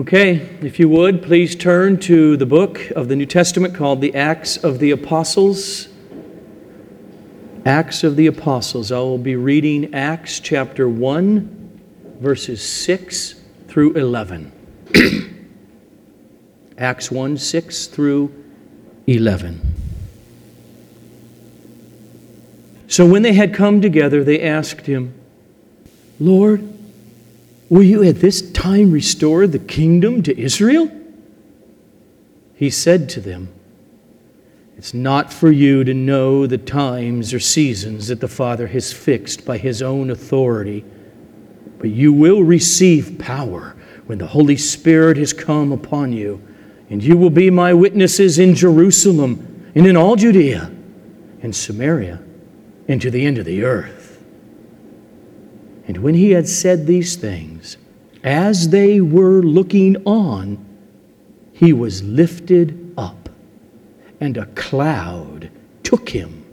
Okay, if you would, please turn to the book of the New Testament called the Acts of the Apostles. Acts of the Apostles. I will be reading Acts chapter 1, verses 6 through 11. Acts 1 6 through 11. So when they had come together, they asked him, Lord, will you at this time restore the kingdom to Israel? He said to them, It's not for you to know the times or seasons that the Father has fixed by his own authority, but you will receive power when the Holy Spirit has come upon you, and you will be my witnesses in Jerusalem and in all Judea and Samaria and to the end of the earth. And when he had said these things, as they were looking on, he was lifted up, and a cloud took him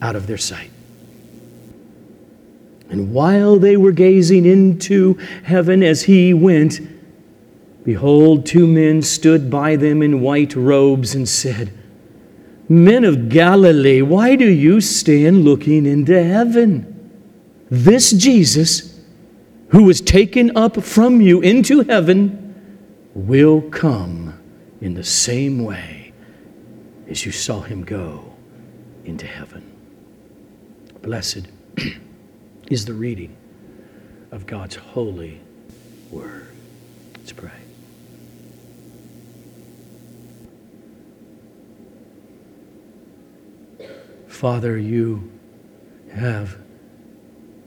out of their sight. And while they were gazing into heaven as he went, behold, two men stood by them in white robes and said, Men of Galilee, why do you stand looking into heaven? This Jesus, who was taken up from you into heaven, will come in the same way as you saw him go into heaven. Blessed is the reading of God's holy word. Let's pray. Father, you have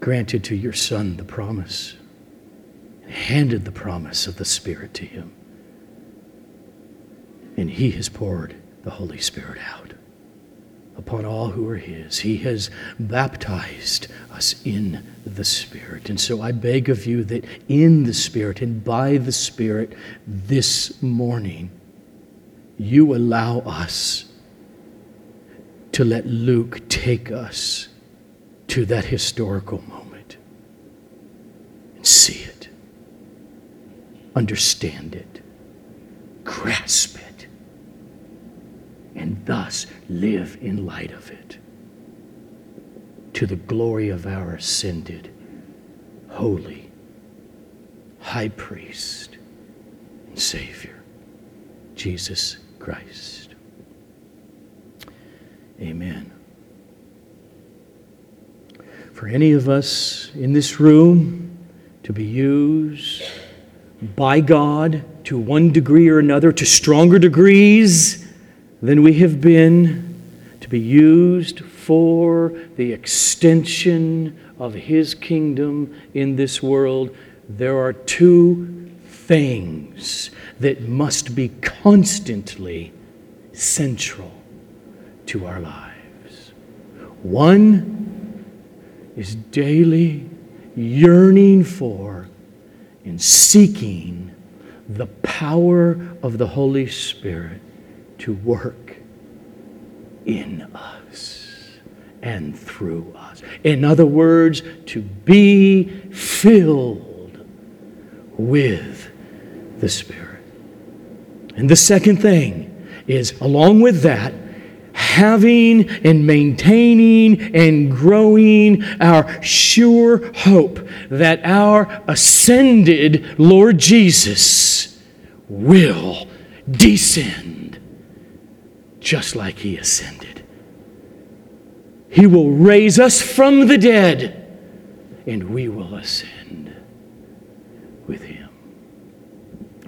granted to your Son the promise, and handed the promise of the Spirit to him. And he has poured the Holy Spirit out upon all who are his. He has baptized us in the Spirit. And so I beg of you that in the Spirit and by the Spirit this morning, you allow us to let Luke take us to that historical moment see it, understand it, grasp it, and thus live in light of it to the glory of our ascended, holy, high priest and Savior, Jesus Christ. Amen. For any of us in this room to be used by God to one degree or another, to stronger degrees than we have been, to be used for the extension of His kingdom in this world, there are two things that must be constantly central to our lives. One is daily yearning for and seeking the power of the Holy Spirit to work in us and through us. In other words, to be filled with the Spirit. And the second thing is, along with that, having and maintaining and growing our sure hope that our ascended Lord Jesus will descend just like he ascended. He will raise us from the dead and we will ascend with him.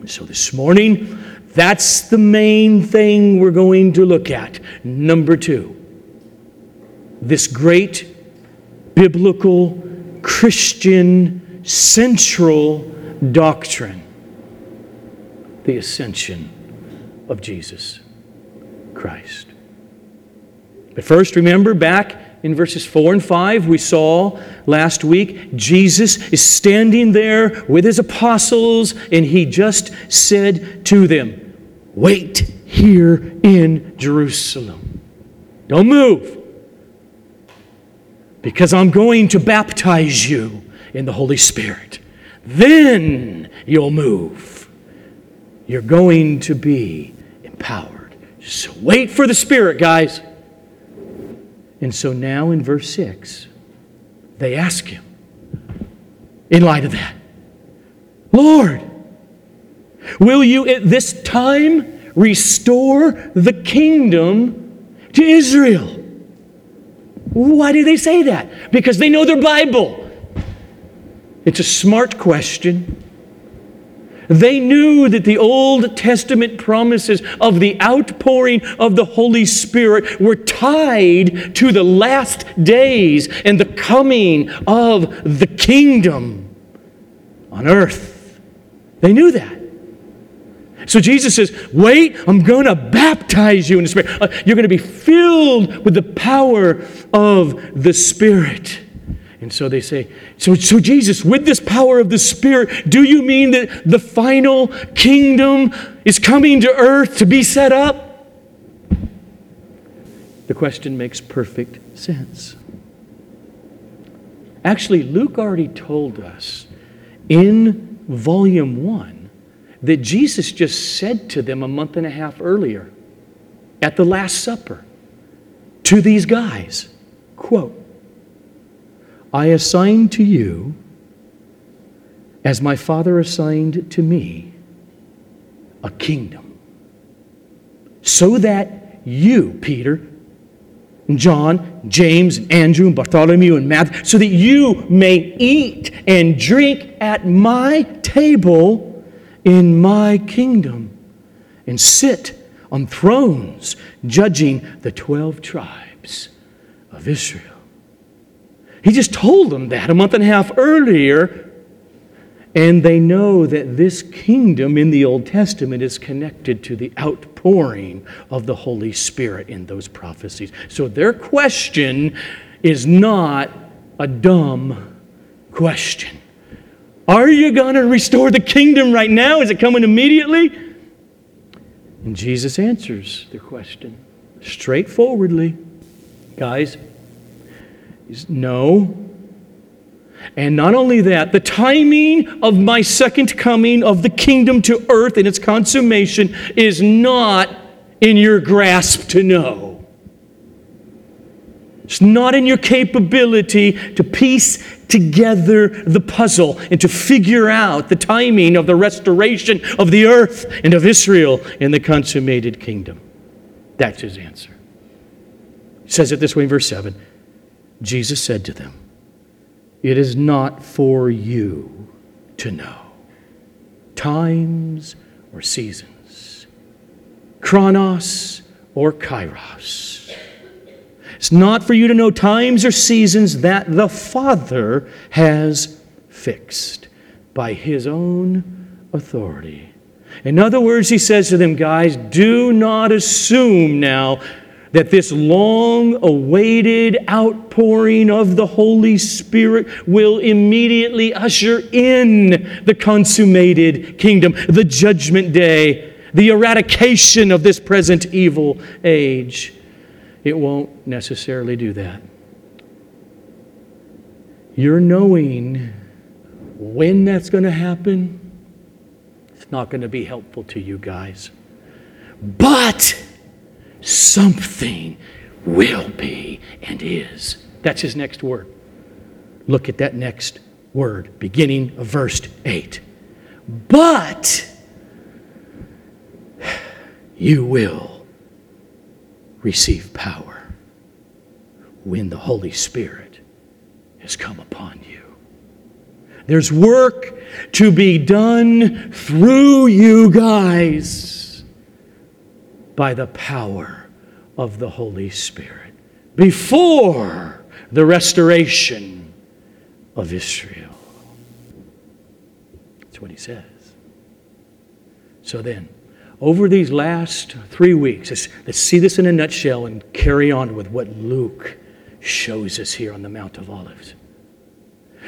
so this morning, that's the main thing we're going to look at. Number two, this great biblical Christian central doctrine the ascension of Jesus Christ. But first, remember back in verses 4 and 5, we saw last week, Jesus is standing there with his apostles, and he just said to them, Wait here in Jerusalem. Don't move. Because I'm going to baptize you in the Holy Spirit. Then you'll move you're going to be empowered. So wait for the Spirit, guys. And so now in verse 6, they ask him, in light of that, Lord, will you at this time restore the kingdom to Israel? Why do they say that? Because they know their Bible. It's a smart question. They knew that the Old Testament promises of the outpouring of the Holy Spirit were tied to the last days and the coming of the kingdom on earth. They knew that. So Jesus says, Wait, I'm going to baptize you in the Spirit. Uh, you're going to be filled with the power of the Spirit. And so they say, so, so Jesus, with this power of the Spirit, do you mean that the final kingdom is coming to earth to be set up? The question makes perfect sense. Actually, Luke already told us in volume one that Jesus just said to them a month and a half earlier at the Last Supper to these guys, quote, I assign to you, as my Father assigned to me, a kingdom, so that you, Peter, and John, James, and Andrew, and Bartholomew, and Matthew, so that you may eat and drink at my table in my kingdom and sit on thrones judging the 12 tribes of Israel. He just told them that a month and a half earlier. And they know that this kingdom in the Old Testament is connected to the outpouring of the Holy Spirit in those prophecies. So their question is not a dumb question. Are you going to restore the kingdom right now? Is it coming immediately? And Jesus answers the question straightforwardly. Guys, no. And not only that, the timing of my second coming of the kingdom to earth and its consummation is not in your grasp to know. It's not in your capability to piece together the puzzle and to figure out the timing of the restoration of the earth and of Israel in the consummated kingdom. That's his answer. He says it this way in verse 7 Jesus said to them, It is not for you to know times or seasons, chronos or kairos. It's not for you to know times or seasons that the Father has fixed by his own authority. In other words, he says to them, guys, do not assume now that this long awaited outpouring of the Holy Spirit will immediately usher in the consummated kingdom, the judgment day, the eradication of this present evil age. It won't necessarily do that. You're knowing when that's going to happen, it's not going to be helpful to you guys. But something will be and is. That's his next word. Look at that next word, beginning of verse 8. But you will receive power when the Holy Spirit has come upon you. There's work to be done through you guys by the power of the Holy Spirit before the restoration of Israel. That's what he says. So then, over these last three weeks, let's, let's see this in a nutshell and carry on with what Luke shows us here on the Mount of Olives.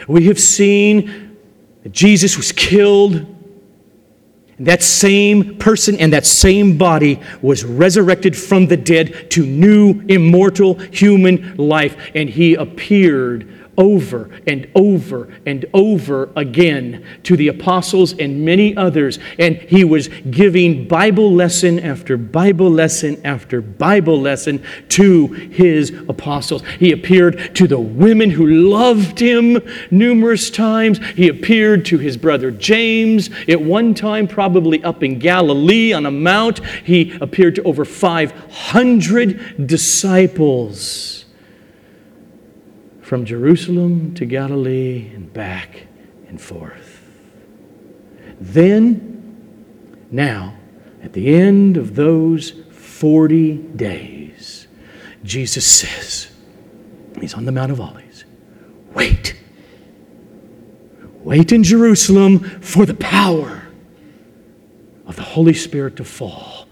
We have seen that Jesus was killed that same person and that same body was resurrected from the dead to new, immortal human life. And he appeared over and over and over again to the apostles and many others. And he was giving Bible lesson after Bible lesson after Bible lesson to his apostles. He appeared to the women who loved him numerous times. He appeared to his brother James at one time, probably up in Galilee on a mount. He appeared to over 500 disciples from Jerusalem to Galilee and back and forth. Then, now, at the end of those 40 days, Jesus says, He's on the Mount of Olives, wait. Wait in Jerusalem for the power of the Holy Spirit to fall.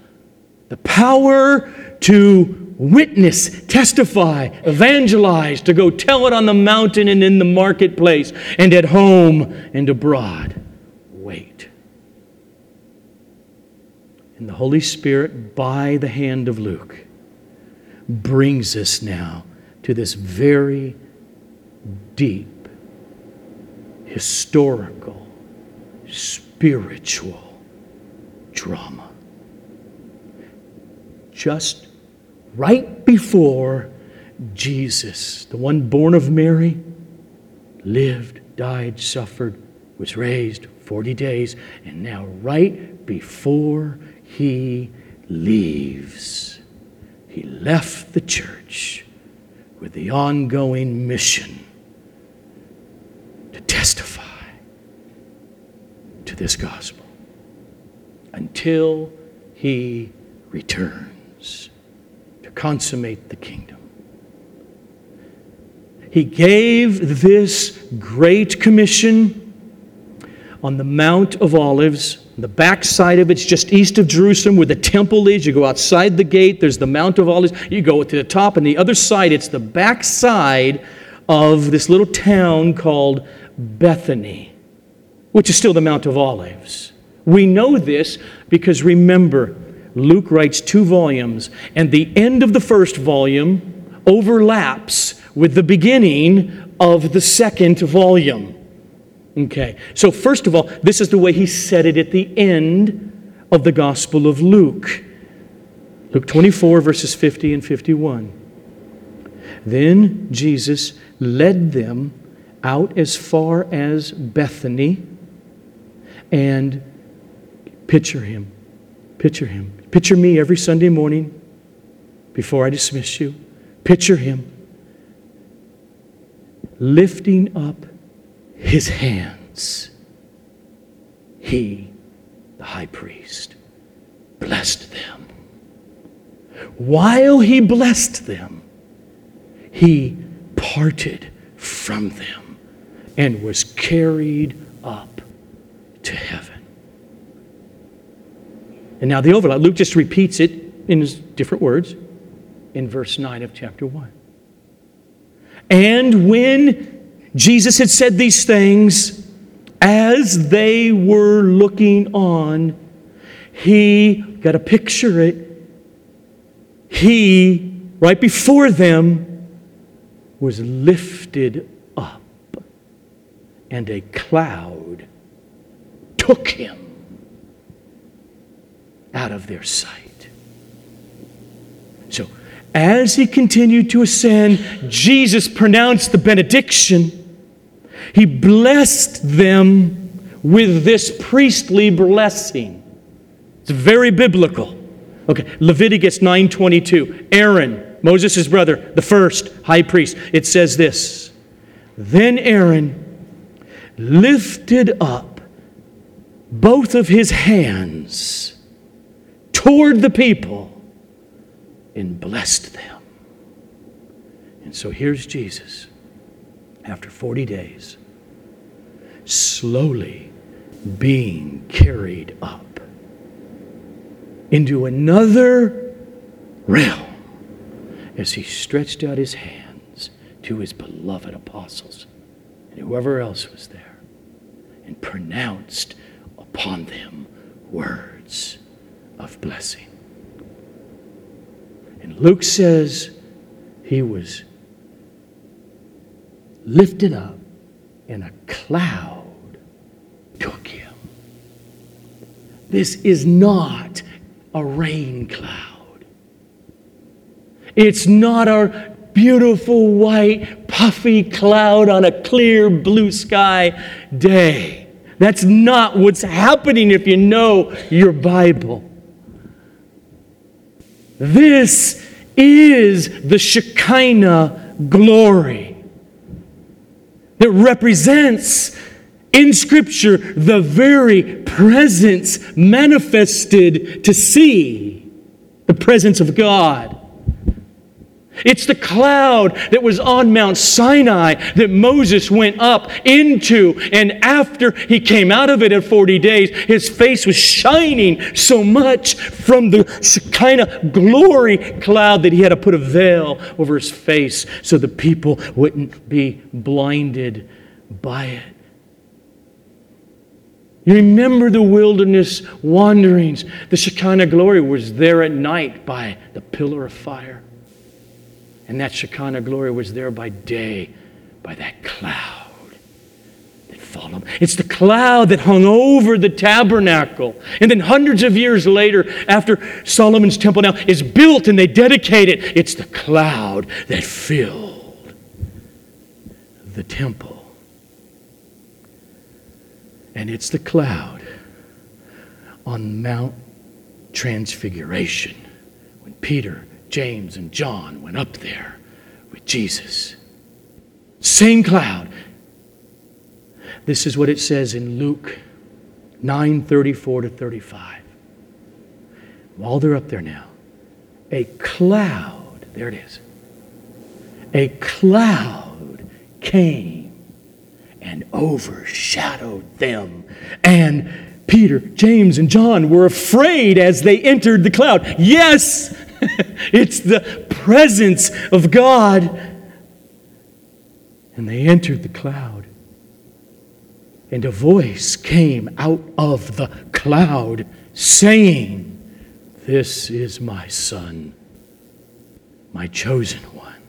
The power to witness, testify, evangelize, to go tell it on the mountain and in the marketplace and at home and abroad. Wait. And the Holy Spirit, by the hand of Luke, brings us now to this very deep, historical, spiritual drama. Just right before Jesus, the one born of Mary, lived, died, suffered, was raised 40 days, and now right before he leaves, he left the church with the ongoing mission to testify to this gospel until he returns consummate the kingdom. He gave this great commission on the Mount of Olives. The backside of it's just east of Jerusalem where the temple is. You go outside the gate, there's the Mount of Olives. You go to the top, and the other side, it's the backside of this little town called Bethany, which is still the Mount of Olives. We know this because remember, Luke writes two volumes, and the end of the first volume overlaps with the beginning of the second volume. Okay, so first of all, this is the way he said it at the end of the Gospel of Luke. Luke 24, verses 50 and 51. Then Jesus led them out as far as Bethany and picture him. Picture him. Picture me every Sunday morning before I dismiss you. Picture him lifting up his hands. He, the high priest, blessed them. While he blessed them, he parted from them and was carried up to heaven. And now the overlap, Luke just repeats it in different words in verse 9 of chapter 1. And when Jesus had said these things, as they were looking on, he got to picture it. He, right before them, was lifted up, and a cloud took him out of their sight. So, as he continued to ascend, Jesus pronounced the benediction. He blessed them with this priestly blessing. It's very biblical. Okay, Leviticus 9:22. Aaron, Moses' brother, the first high priest. It says this. Then Aaron lifted up both of his hands toward the people and blessed them. And so here's Jesus after 40 days, slowly being carried up into another realm as he stretched out his hands to his beloved apostles and whoever else was there and pronounced upon them words of blessing. And Luke says he was lifted up, and a cloud took him. This is not a rain cloud. It's not a beautiful white puffy cloud on a clear blue sky day. That's not what's happening if you know your Bible. This is the Shekinah glory that represents in Scripture the very presence manifested to see the presence of God. It's the cloud that was on Mount Sinai that Moses went up into. And after he came out of it in 40 days, his face was shining so much from the Shekinah glory cloud that he had to put a veil over his face so the people wouldn't be blinded by it. You remember the wilderness wanderings. The Shekinah glory was there at night by the pillar of fire. And that Shekinah glory was there by day by that cloud that followed. It's the cloud that hung over the tabernacle. And then hundreds of years later, after Solomon's temple now is built and they dedicate it, it's the cloud that filled the temple. And it's the cloud on Mount Transfiguration when Peter James and John went up there with Jesus. Same cloud. This is what it says in Luke 9 34 to 35. While they're up there now, a cloud, there it is, a cloud came and overshadowed them. And Peter, James, and John were afraid as they entered the cloud. Yes, it's the presence of God. And they entered the cloud. And a voice came out of the cloud saying, This is my son, my chosen one.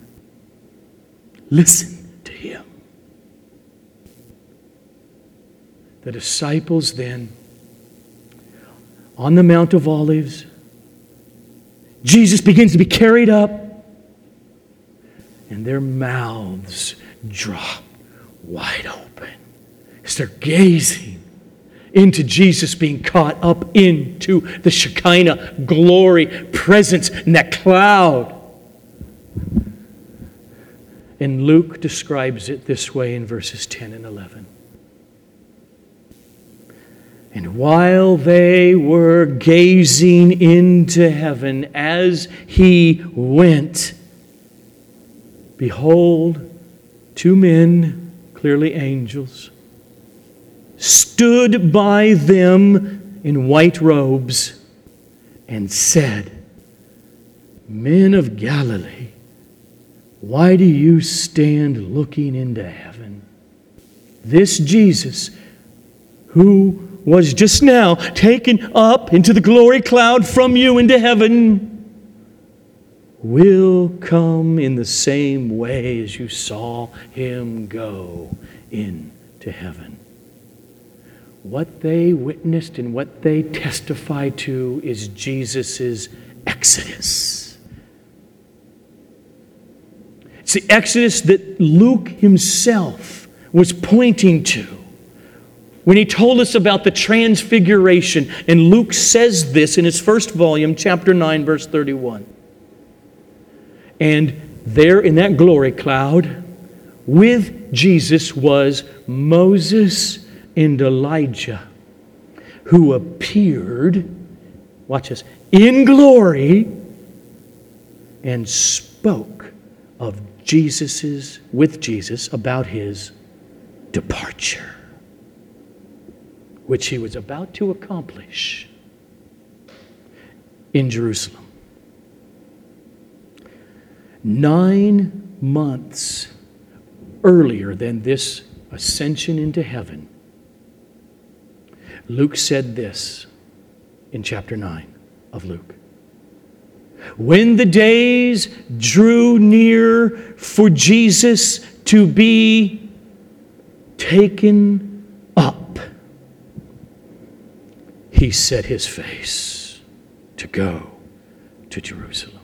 Listen to him. The disciples then, on the Mount of Olives, Jesus begins to be carried up, and their mouths drop wide open as they're gazing into Jesus being caught up into the Shekinah glory presence in that cloud. And Luke describes it this way in verses 10 and 11. And while they were gazing into heaven as he went, behold, two men, clearly angels, stood by them in white robes and said, Men of Galilee, why do you stand looking into heaven? This Jesus, who was just now taken up into the glory cloud from you into heaven will come in the same way as you saw him go into heaven. What they witnessed and what they testify to is Jesus' exodus. It's the exodus that Luke himself was pointing to when he told us about the transfiguration. And Luke says this in his first volume, chapter 9, verse 31. And there in that glory cloud with Jesus was Moses and Elijah, who appeared, watch this, in glory and spoke of Jesus's, with Jesus about his departure which he was about to accomplish in Jerusalem. Nine months earlier than this ascension into heaven, Luke said this in chapter 9 of Luke. When the days drew near for Jesus to be taken up, he set his face to go to Jerusalem.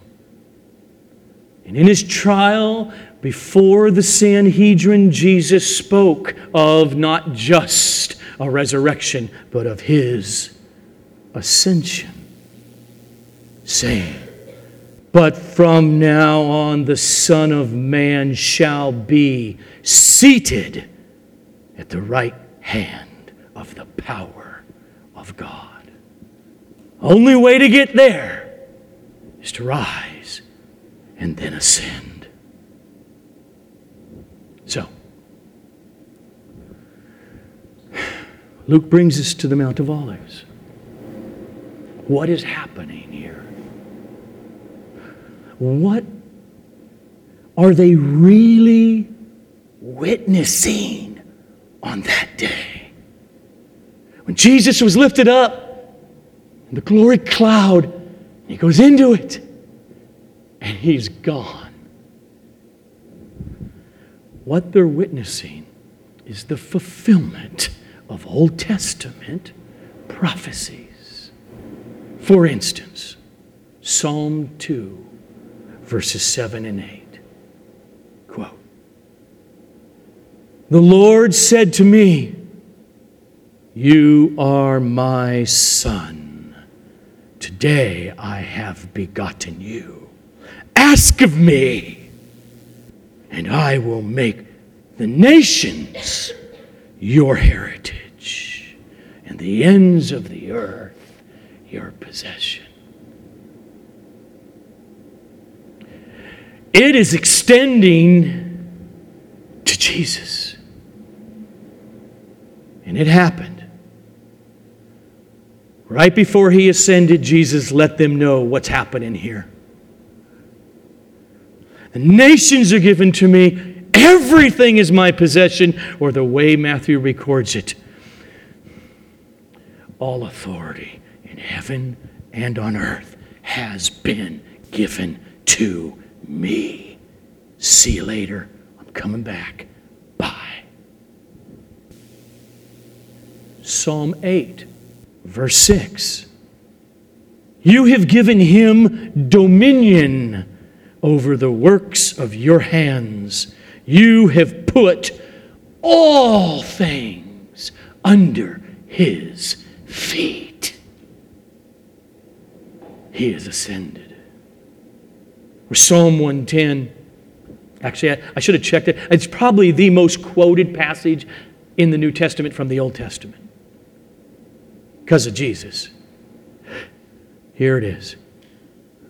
And in his trial before the Sanhedrin, Jesus spoke of not just a resurrection, but of his ascension, saying, But from now on the Son of Man shall be seated at the right hand of the power of God. Only way to get there is to rise and then ascend. So, Luke brings us to the Mount of Olives. What is happening here? What are they really witnessing on that day? When Jesus was lifted up the glory cloud, he goes into it and he's gone. What they're witnessing is the fulfillment of Old Testament prophecies. For instance, Psalm 2, verses 7 and 8. Quote The Lord said to me, You are my son. Today I have begotten you. Ask of me, and I will make the nations your heritage, and the ends of the earth your possession. It is extending to Jesus. And it happened. Right before he ascended, Jesus let them know what's happening here. The nations are given to me. Everything is my possession, or the way Matthew records it. All authority in heaven and on earth has been given to me. See you later. I'm coming back. Bye. Psalm 8, verse 6. You have given him dominion over the works of your hands. You have put all things under his feet. He has ascended. Or Psalm 110. Actually, I, I should have checked it. It's probably the most quoted passage in the New Testament from the Old Testament because of Jesus. Here it is.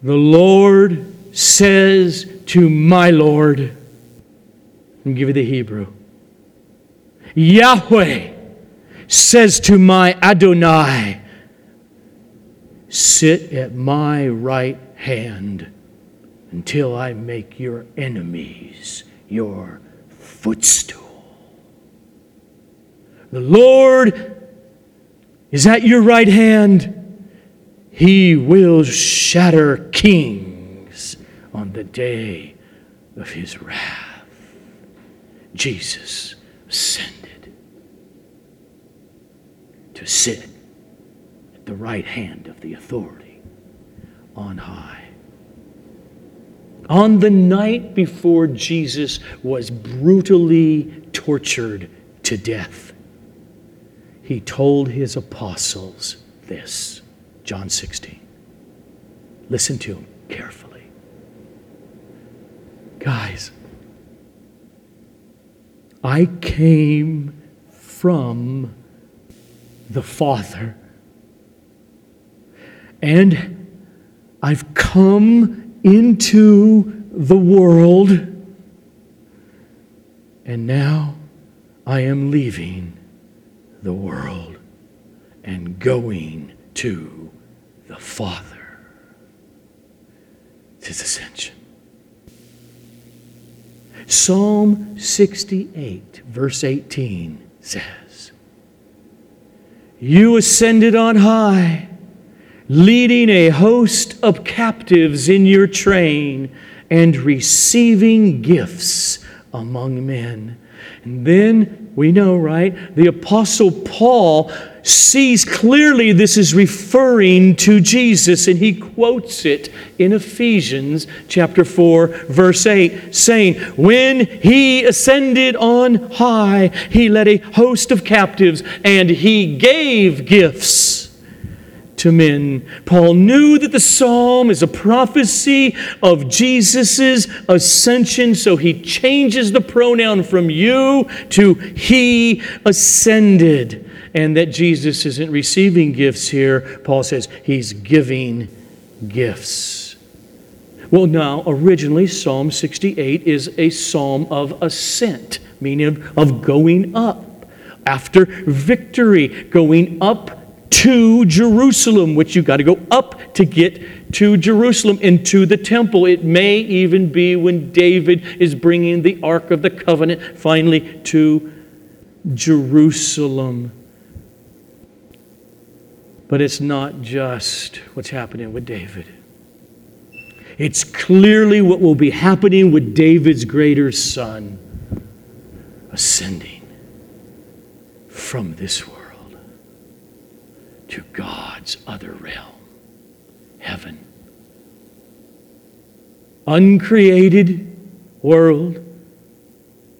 The Lord says to my Lord, and give you the Hebrew. Yahweh says to my Adonai, Sit at my right hand until I make your enemies your footstool. The Lord is at your right hand. He will shatter kings on the day of his wrath. Jesus ascended to sit at the right hand of the authority on high. On the night before Jesus was brutally tortured to death, he told his apostles this John 16. Listen to him carefully. Guys, I came from the Father. And I've come into the world. And now I am leaving the world and going to the Father. It's his ascension. Psalm 68, verse 18 says, You ascended on high, leading a host of captives in your train and receiving gifts among men. And then we know, right? The Apostle Paul sees clearly this is referring to Jesus, and he quotes it in Ephesians chapter 4, verse 8, saying, When he ascended on high, he led a host of captives, and he gave gifts to men. Paul knew that the psalm is a prophecy of Jesus' ascension, so he changes the pronoun from you to he ascended. And that Jesus isn't receiving gifts here. Paul says he's giving gifts. Well, now, originally, Psalm 68 is a psalm of ascent, meaning of going up. After victory, going up to Jerusalem, which you've got to go up to get to Jerusalem into the temple. It may even be when David is bringing the Ark of the Covenant finally to Jerusalem. But it's not just what's happening with David. It's clearly what will be happening with David's greater son ascending from this world to God's other realm, heaven. Uncreated world,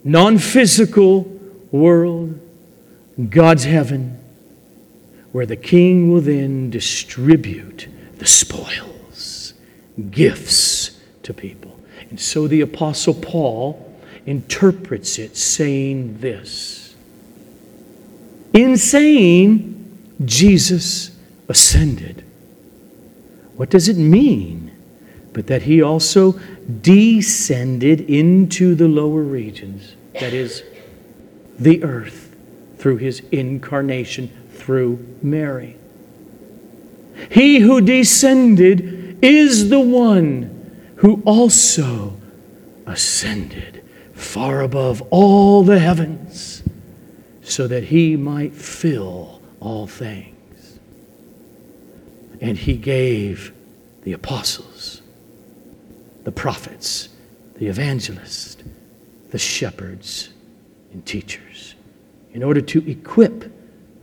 non physical world, God's heaven, where the king will then distribute the spoils, gifts to people. And so the Apostle Paul interprets it saying this In saying, Jesus ascended. What does it mean? But that he also descended into the lower regions, that is, the earth, through his incarnation through Mary. He who descended is the one who also ascended far above all the heavens, so that he might fill all things. And he gave the apostles, the prophets, the evangelists, the shepherds, and teachers in order to equip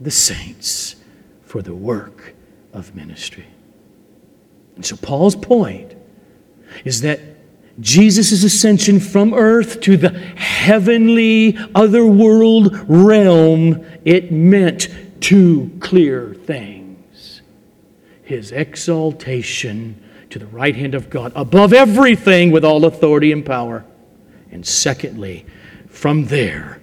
the saints for the work of ministry. And so, Paul's point is that Jesus' ascension from earth to the heavenly otherworld realm, it meant two clear things his exaltation to the right hand of God above everything with all authority and power. And secondly, from there,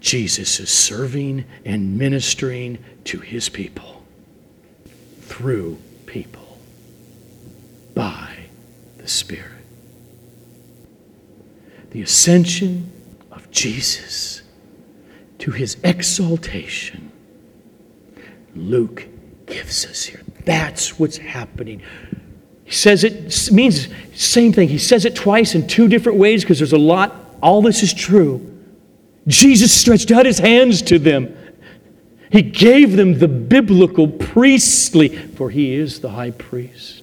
Jesus is serving and ministering to his people through people by the Spirit. The ascension of Jesus to his exaltation Luke gives us here. That's what's happening. He says it means same thing. He says it twice in two different ways because there's a lot. All this is true. Jesus stretched out his hands to them. He gave them the biblical priestly, for he is the high priest.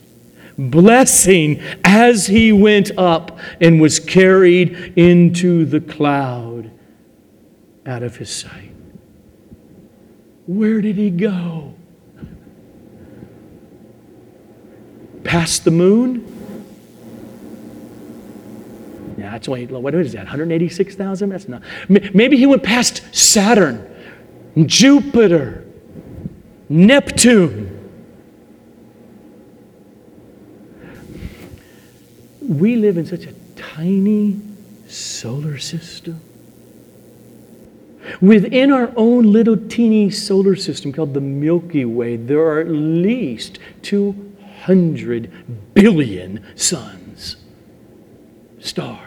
Blessing as he went up and was carried into the cloud out of his sight. Where did he go? Past the moon? Yeah, that's only, what is that, 186,000? That's not. Maybe he went past Saturn, Jupiter, Neptune. We live in such a tiny solar system. Within our own little teeny solar system called the Milky Way, there are at least 200 billion suns, stars.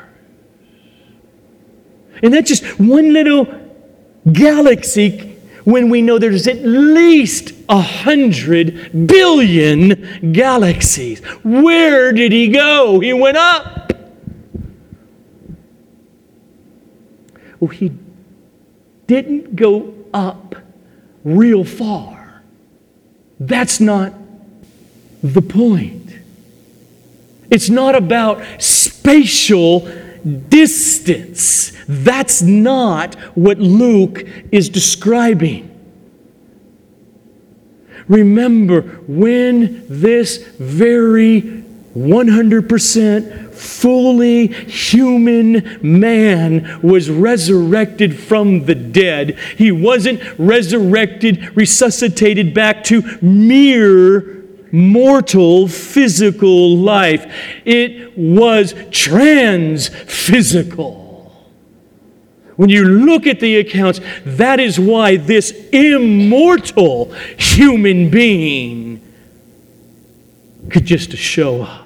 And that's just one little galaxy when we know there's at least a hundred billion galaxies. Where did he go? He went up. Well, he didn't go up real far. That's not the point. It's not about spatial distance. That's not what Luke is describing. Remember, when this very 100% fully human man was resurrected from the dead, he wasn't resurrected, resuscitated back to mere mortal physical life. It was trans physical. When you look at the accounts, that is why this immortal human being could just show up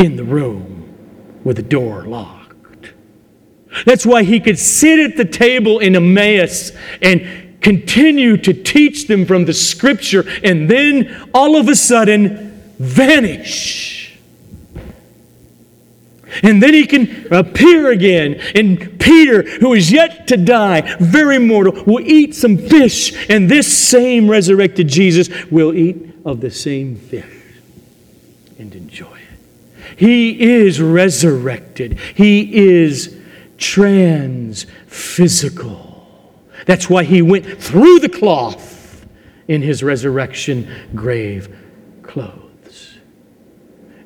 in the room with the door locked. That's why he could sit at the table in Emmaus and continue to teach them from the scripture, and then all of a sudden vanish. And then he can appear again. And Peter, who is yet to die, very mortal, will eat some fish. And this same resurrected Jesus will eat of the same fish. He is resurrected, he is transphysical. That's why he went through the cloth in his resurrection grave clothes.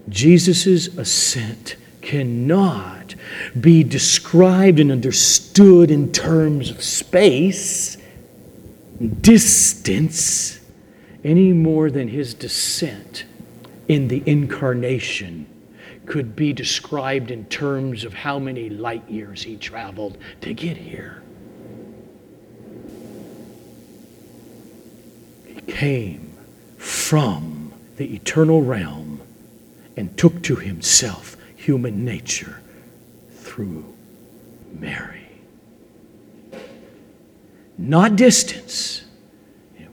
Jesus' ascent cannot be described and understood in terms of space, distance, any more than his descent in the incarnation could be described in terms of how many light years he traveled to get here. He came from the eternal realm and took to himself human nature through Mary. Not distance.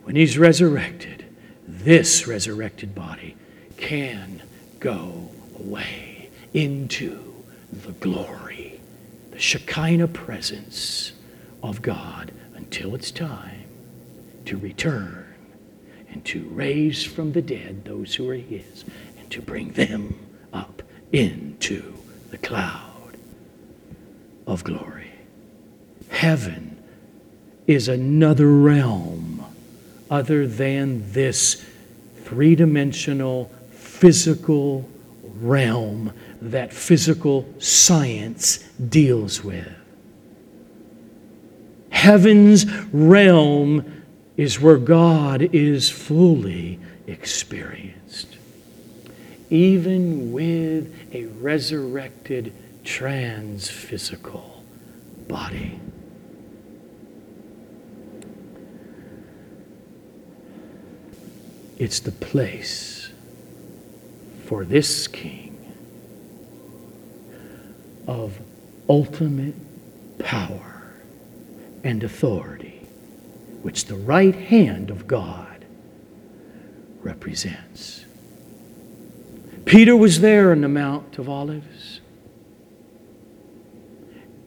When he's resurrected, this resurrected body can go away into the glory, the Shekinah presence of God until it's time to return and to raise from the dead those who are his, and to bring them up into the cloud of glory. Heaven is another realm other than this three dimensional physical realm that physical science deals with. Heaven's realm is where God is fully experienced. Even with a resurrected transphysical body. It's the place for this king of ultimate power and authority which the right hand of God represents. Peter was there on the Mount of Olives.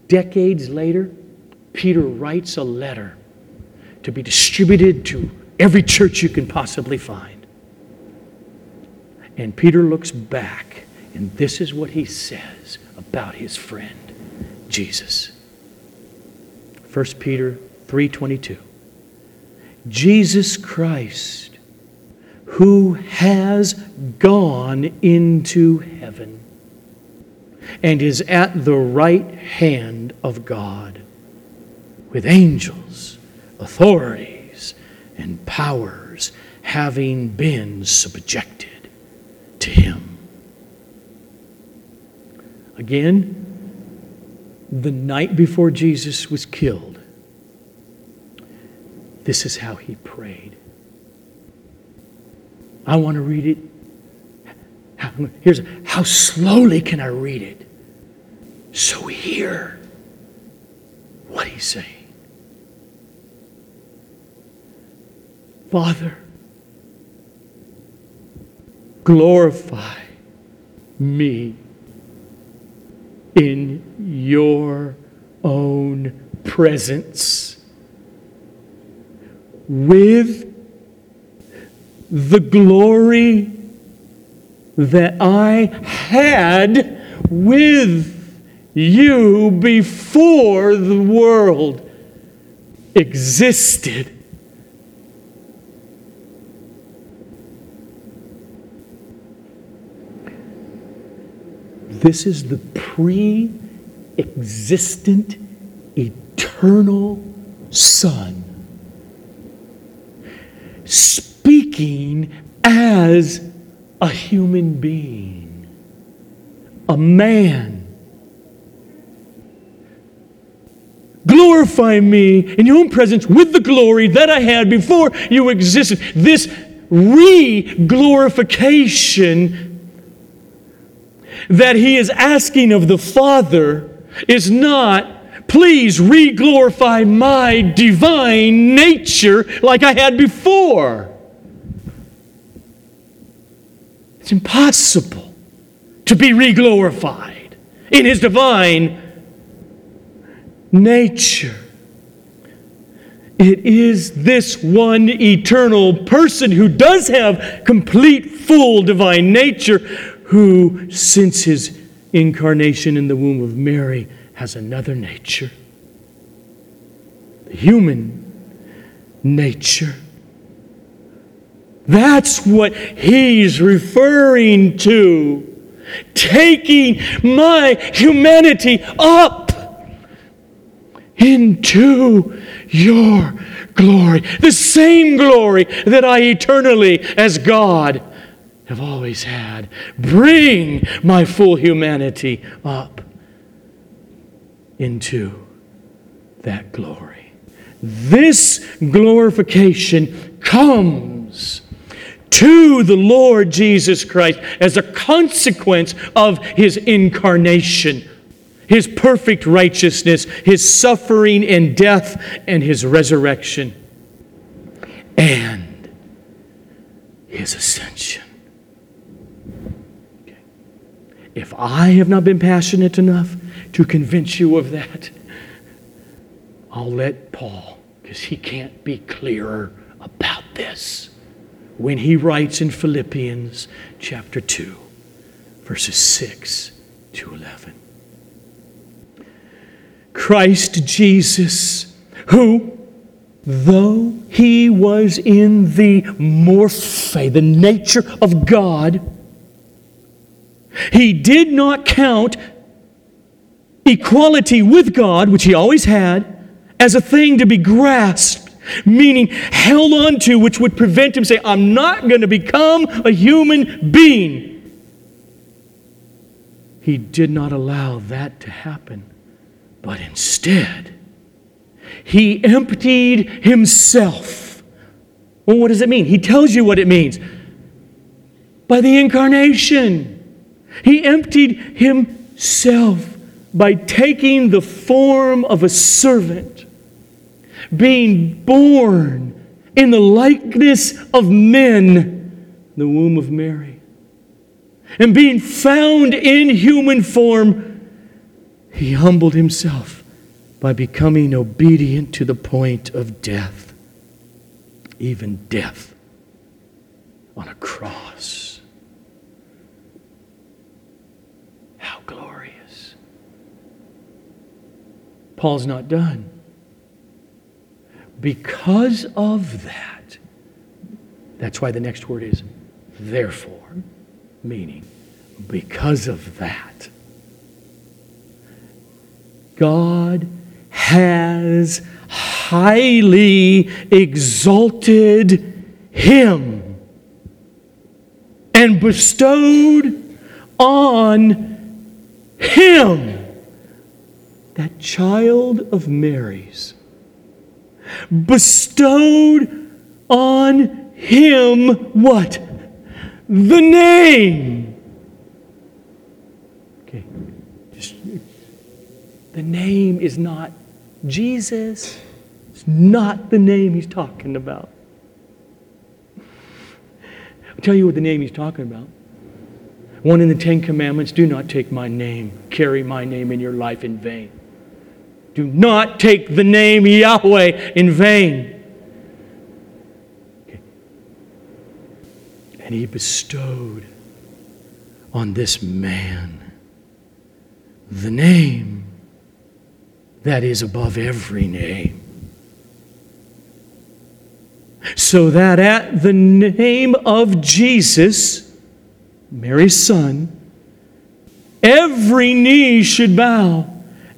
Decades later, Peter writes a letter to be distributed to every church you can possibly find. And Peter looks back, and this is what he says about his friend, Jesus. 1 Peter 3:22 Jesus Christ, who has gone into heaven and is at the right hand of God with angels, authorities, and powers having been subjected to him. Again, the night before Jesus was killed, this is how he prayed. I want to read it. Here's how slowly can I read it? So hear what he's saying. Father, glorify me in your own presence with the glory that I had with you before the world existed. This is the pre existent, eternal Son speaking as a human being, a man. Glorify me in your own presence with the glory that I had before you existed. This re glorification that he is asking of the Father is not, please re glorify my divine nature like I had before. It's impossible to be re glorified in his divine nature. It is this one eternal person who does have complete, full divine nature who, since his incarnation in the womb of Mary, has another nature the human nature. That's what he's referring to. Taking my humanity up into your glory. The same glory that I eternally, as God, have always had. Bring my full humanity up into that glory. This glorification comes to the Lord Jesus Christ as a consequence of his incarnation, his perfect righteousness, his suffering and death, and his resurrection, and his ascension. If I have not been passionate enough to convince you of that, I'll let Paul, because he can't be clearer about this. When he writes in Philippians chapter 2, verses 6 to 11. Christ Jesus, who, though he was in the morphe, the nature of God, he did not count equality with God, which he always had, as a thing to be grasped, meaning held on to, which would prevent him saying, I'm not going to become a human being. He did not allow that to happen, but instead, he emptied himself. Well, what does it mean? He tells you what it means by the incarnation. He emptied himself by taking the form of a servant, being born in the likeness of men, the womb of Mary. And being found in human form, he humbled himself by becoming obedient to the point of death, even death on a cross. Paul's not done. Because of that, that's why the next word is therefore, meaning because of that, God has highly exalted him and bestowed on him that child of Mary's, bestowed on him what? The name. Okay. Just, the name is not Jesus. It's not the name he's talking about. I'll tell you what the name he's talking about. One in the Ten Commandments do not take my name, carry my name in your life in vain. Do not take the name Yahweh in vain. And he bestowed on this man the name that is above every name. So that at the name of Jesus, Mary's son, every knee should bow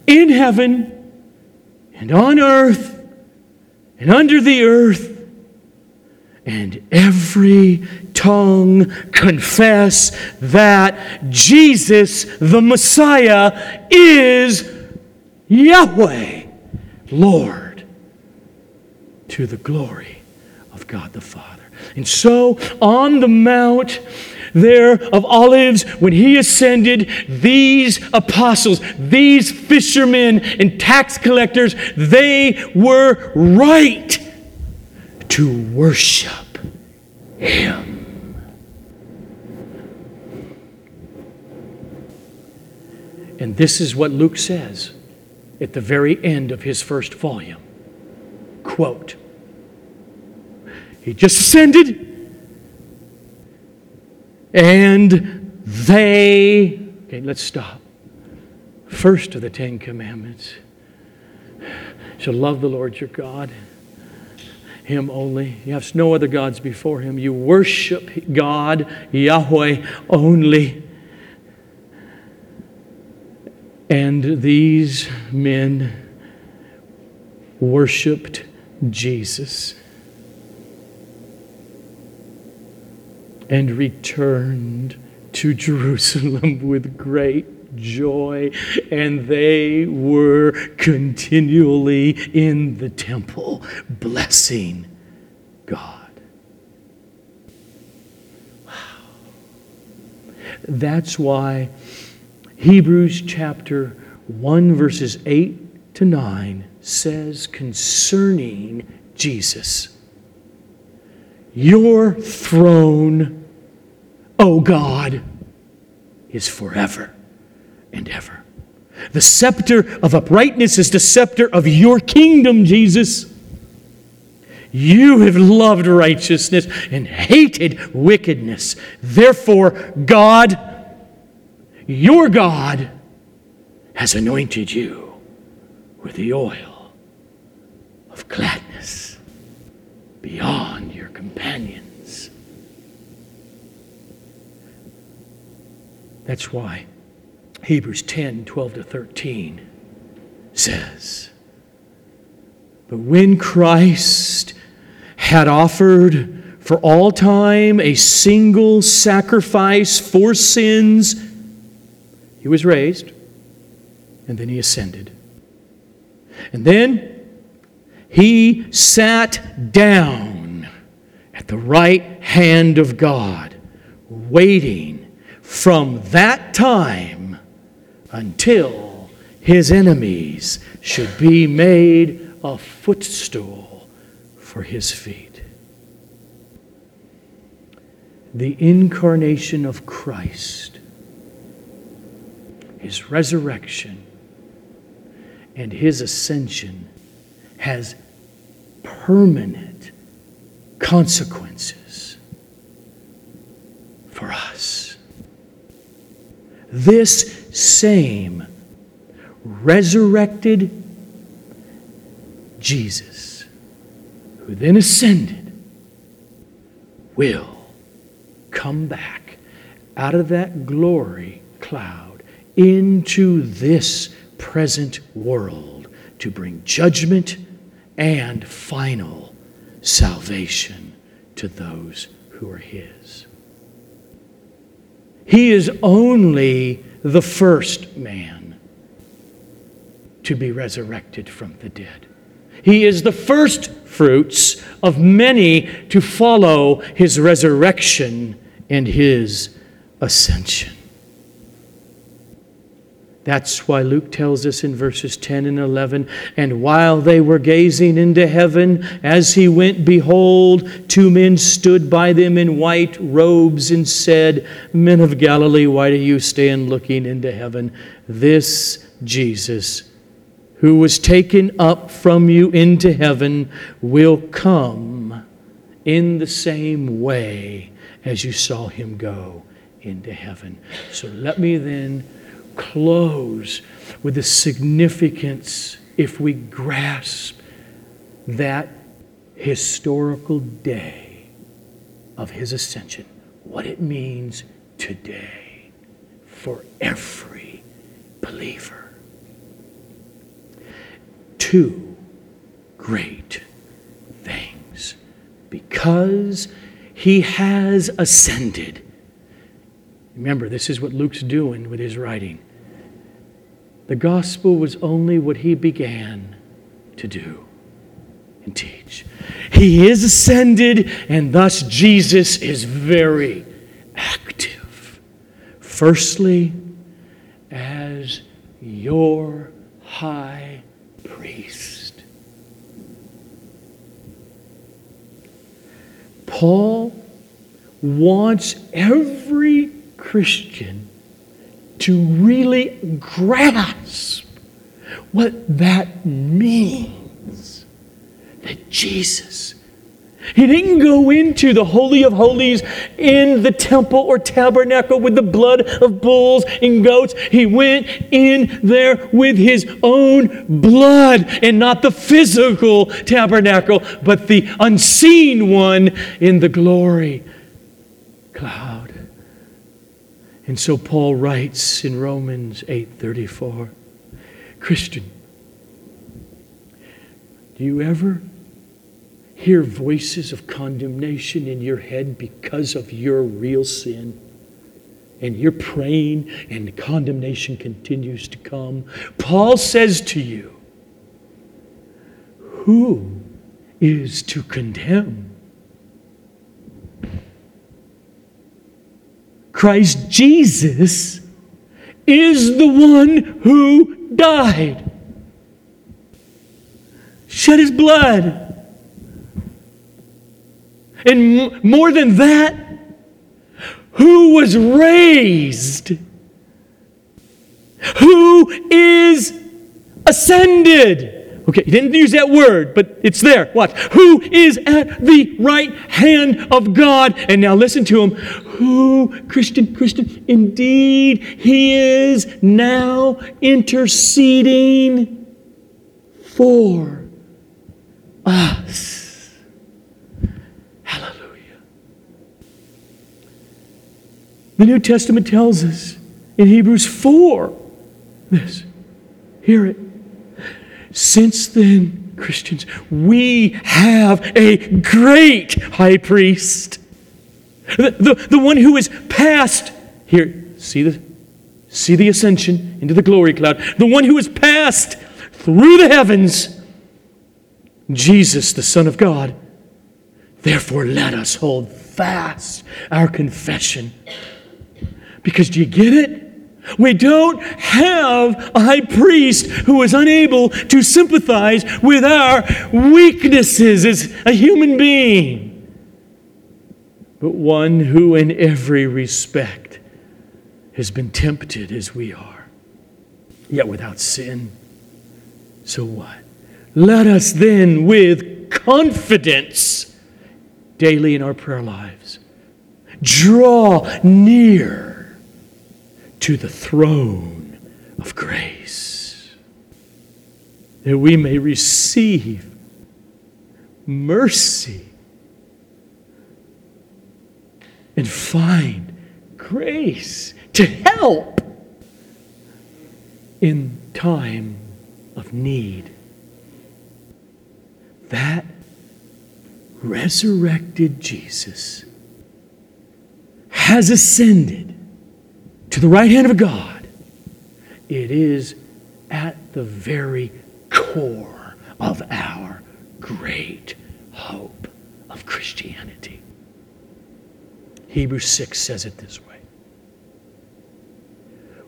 in heaven and on earth and under the earth, and every tongue confess that Jesus, the Messiah, is Yahweh, Lord, to the glory of God the Father. And so on the Mount, there of Olives, when he ascended, these apostles, these fishermen and tax collectors, they were right to worship him. And this is what Luke says at the very end of his first volume. Quote, he just ascended and they, okay, let's stop. First of the Ten Commandments shall love the Lord your God, Him only. You have no other gods before Him. You worship God, Yahweh only. And these men worshiped Jesus. And returned to Jerusalem with great joy, and they were continually in the temple blessing God. Wow. That's why Hebrews chapter 1, verses 8 to 9 says concerning Jesus your throne, O God, is forever and ever. The scepter of uprightness is the scepter of your kingdom, Jesus. You have loved righteousness and hated wickedness. Therefore, God, your God, has anointed you with the oil of gladness beyond companions. That's why Hebrews 10 12 to 13 says, But when Christ had offered for all time a single sacrifice for sins, he was raised and then he ascended. And then he sat down at the right hand of God, waiting from that time until his enemies should be made a footstool for his feet. The incarnation of Christ, his resurrection, and his ascension has permanent consequences for us. This same resurrected Jesus, who then ascended, will come back out of that glory cloud into this present world to bring judgment and final salvation to those who are His. He is only the first man to be resurrected from the dead. He is the first fruits of many to follow his resurrection and his ascension. That's why Luke tells us in verses 10 and 11 and while they were gazing into heaven, as he went, behold, two men stood by them in white robes and said, Men of Galilee, why do you stand looking into heaven? This Jesus, who was taken up from you into heaven, will come in the same way as you saw him go into heaven. So let me then close with the significance, if we grasp that historical day of his ascension, what it means today for every believer. Two great things. Because he has ascended. Remember, this is what Luke's doing with his writing. The gospel was only what he began to do and teach. He is ascended, and thus Jesus is very active. Firstly, as your high priest. Paul wants every Christian to really grasp what that means. That Jesus he didn't go into the Holy of Holies in the temple or tabernacle with the blood of bulls and goats. He went in there with his own blood and not the physical tabernacle, but the unseen one in the glory cloud. And so Paul writes in Romans 8:34, Christian, do you ever hear voices of condemnation in your head because of your real sin. And you're praying, and condemnation continues to come. Paul says to you, Who is to condemn? Christ Jesus is the one who died, shed his blood. And more than that, who was raised, who is ascended. Okay, he didn't use that word, but it's there. Watch. Who is at the right hand of God? And now listen to him. Who, Christian, Christian, indeed, he is now interceding for us. Hallelujah. The New Testament tells us in Hebrews 4 this. Hear it. Since then, Christians, we have a great high priest. The, the, the one who is passed, here, see the, see the ascension into the glory cloud. The one who is passed through the heavens, Jesus, the Son of God. Therefore, let us hold fast our confession. Because do you get it? We don't have a high priest who is unable to sympathize with our weaknesses as a human being, but one who, in every respect, has been tempted as we are, yet without sin. So what? Let us then, with confidence, daily in our prayer lives, draw near to the throne of grace, that we may receive mercy and find grace to help in time of need. That resurrected Jesus has ascended to the right hand of God, it is at the very core of our great hope of Christianity. Hebrews 6 says it this way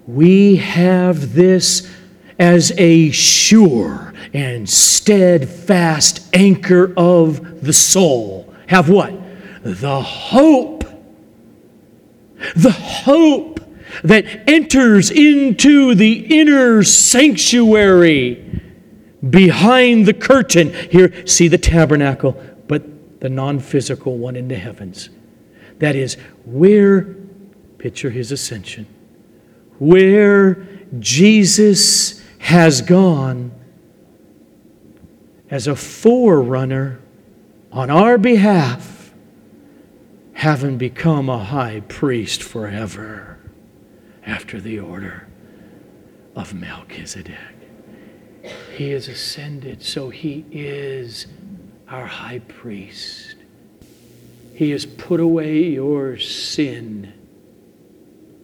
We have this as a sure and steadfast anchor of the soul. Have what? The hope. The hope that enters into the inner sanctuary behind the curtain. Here, see the tabernacle, but the non physical one in the heavens. That is, where, picture his ascension, where Jesus has gone as a forerunner on our behalf, having become a high priest forever after the order of Melchizedek. He is ascended, so he is our high priest. He has put away your sin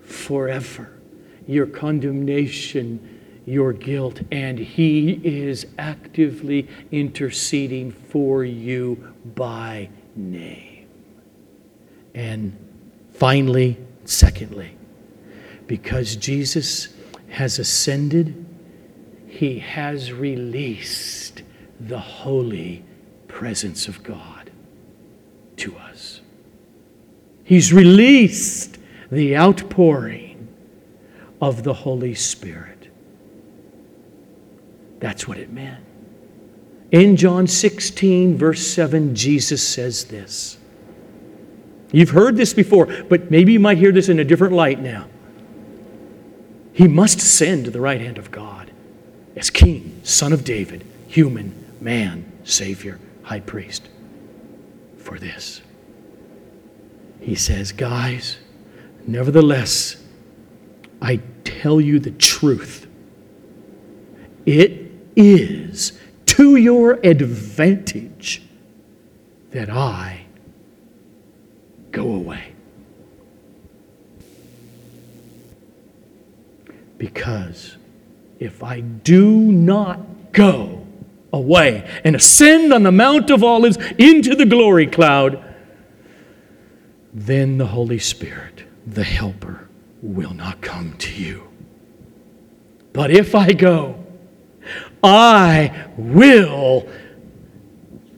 forever, your condemnation your guilt, and He is actively interceding for you by name. And finally, secondly, because Jesus has ascended, He has released the holy presence of God to us. He's released the outpouring of the Holy Spirit. That's what it meant. In John 16, verse 7, Jesus says this. You've heard this before, but maybe you might hear this in a different light now. He must ascend to the right hand of God as King, Son of David, human, man, Savior, High Priest. For this, he says, Guys, nevertheless, I tell you the truth. It is to your advantage that I go away. Because if I do not go away and ascend on the Mount of Olives into the glory cloud, then the Holy Spirit, the Helper, will not come to you. But if I go, I will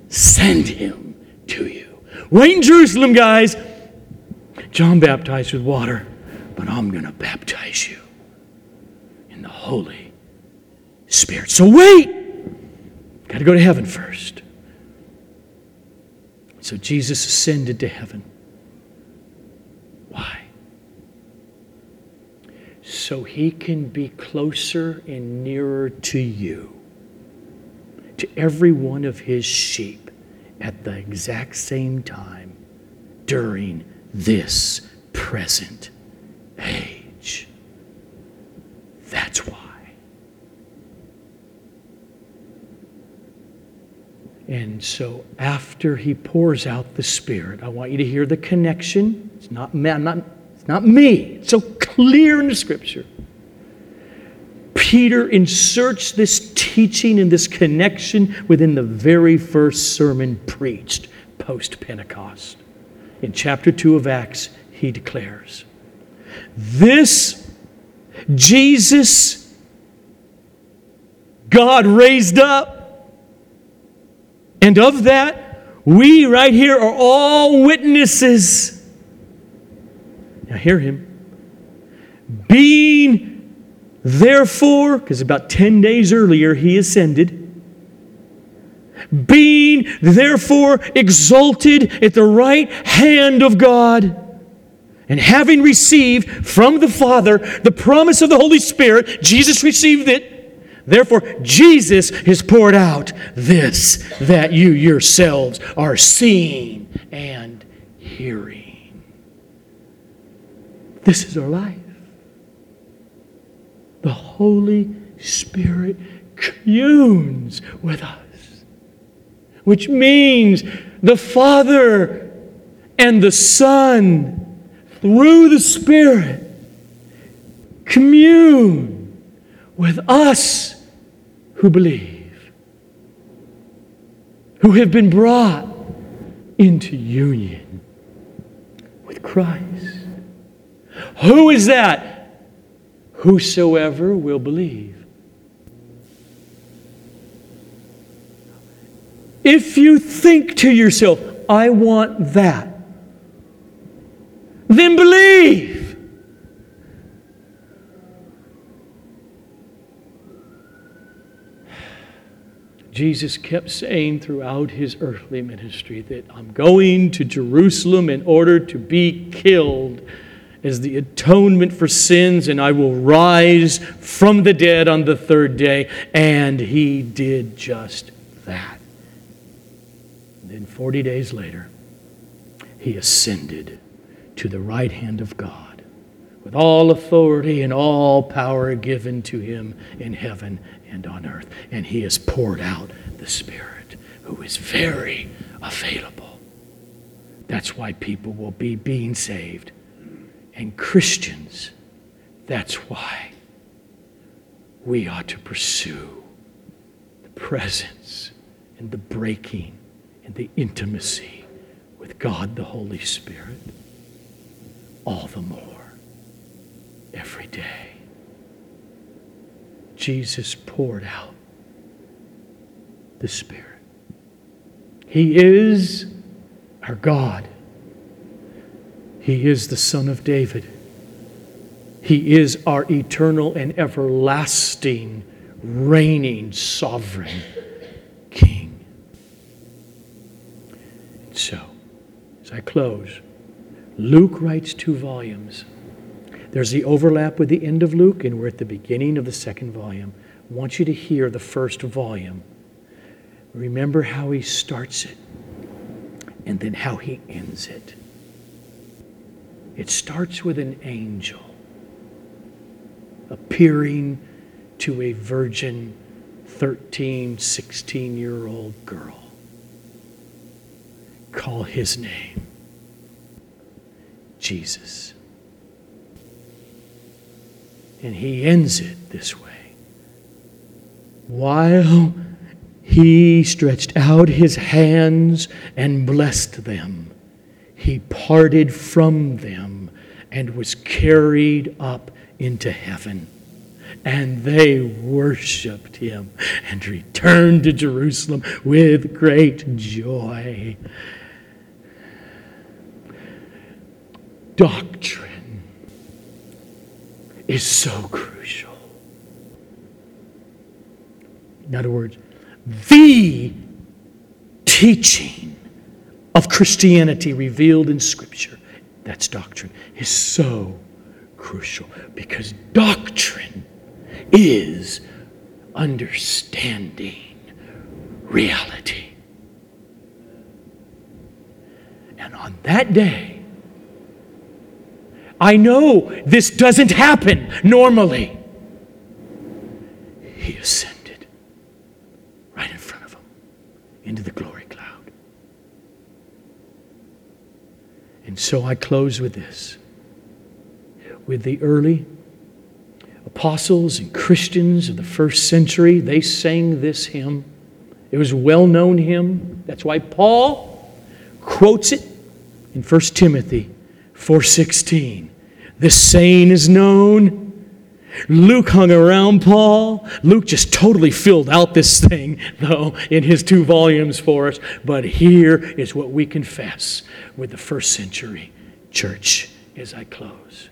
send him to you. Wait in Jerusalem, guys. John baptized with water, but I'm going to baptize you the Holy Spirit. So wait. Got to go to heaven first. So Jesus ascended to heaven. Why? So he can be closer and nearer to you to every one of his sheep at the exact same time during this present age. That's why. And so after he pours out the Spirit, I want you to hear the connection. It's not, I'm not, it's not me. It's so clear in the Scripture. Peter inserts this teaching and this connection within the very first sermon preached post Pentecost. In chapter 2 of Acts, he declares, This Jesus God raised up, and of that, we right here are all witnesses. Now, hear him. Being Therefore, because about 10 days earlier he ascended, being therefore exalted at the right hand of God, and having received from the Father the promise of the Holy Spirit, Jesus received it. Therefore, Jesus has poured out this that you yourselves are seeing and hearing. This is our life the Holy Spirit communes with us, which means the Father and the Son, through the Spirit, commune with us who believe, who have been brought into union with Christ. Who is that? whosoever will believe. If you think to yourself, I want that, then believe. Jesus kept saying throughout his earthly ministry that I'm going to Jerusalem in order to be killed as the atonement for sins, and I will rise from the dead on the third day. And he did just that. And then 40 days later, he ascended to the right hand of God with all authority and all power given to him in heaven and on earth. And he has poured out the Spirit, who is very available. That's why people will be being saved. And Christians, that's why we ought to pursue the presence and the breaking and the intimacy with God the Holy Spirit all the more every day. Jesus poured out the Spirit. He is our God. He is the Son of David. He is our eternal and everlasting, reigning, sovereign King. And so, as I close, Luke writes two volumes. There's the overlap with the end of Luke, and we're at the beginning of the second volume. I want you to hear the first volume. Remember how he starts it and then how he ends it. It starts with an angel appearing to a virgin 13, 16 year old girl. Call his name Jesus. And he ends it this way. While he stretched out his hands and blessed them, he parted from them and was carried up into heaven. And they worshiped him and returned to Jerusalem with great joy. Doctrine is so crucial. In other words, the teaching of Christianity revealed in Scripture, that's doctrine, is so crucial because doctrine is understanding reality. And on that day, I know this doesn't happen normally. He ascended right in front of him into the glory cloud. And so I close with this. With the early apostles and Christians of the first century, they sang this hymn. It was a well known hymn. That's why Paul quotes it in 1 Timothy 4:16. This saying is known. Luke hung around Paul. Luke just totally filled out this thing, though, in his two volumes for us. But here is what we confess with the first century church as I close.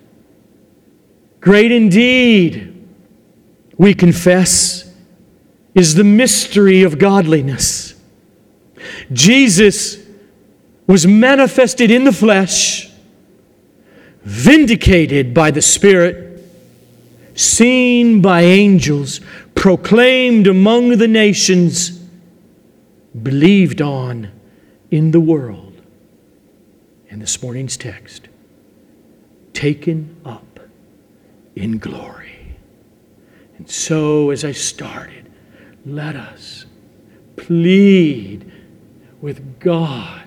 Great indeed, we confess, is the mystery of godliness. Jesus was manifested in the flesh vindicated by the Spirit, seen by angels, proclaimed among the nations, believed on in the world. And this morning's text taken up in glory. And so, as I started, let us plead with God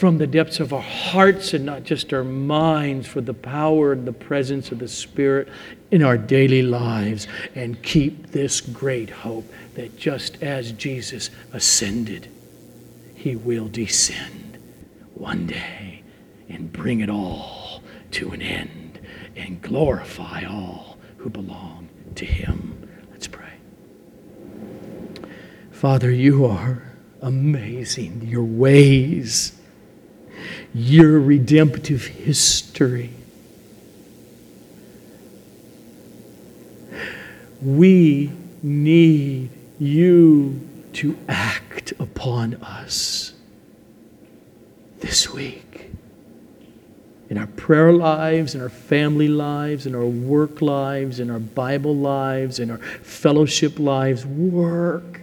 from the depths of our hearts and not just our minds for the power and the presence of the Spirit in our daily lives and keep this great hope that just as Jesus ascended, he will descend one day and bring it all to an end and glorify all who belong to him. Let's pray. Father, you are amazing. Your ways your redemptive history. We need you to act upon us this week in our prayer lives, in our family lives, in our work lives, in our Bible lives, in our fellowship lives. Work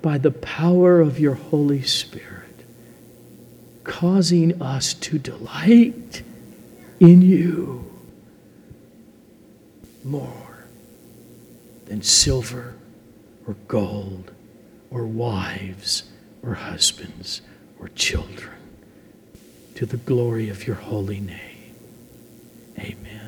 by the power of your Holy Spirit, causing us to delight in you more than silver or gold or wives or husbands or children to the glory of your holy name. Amen.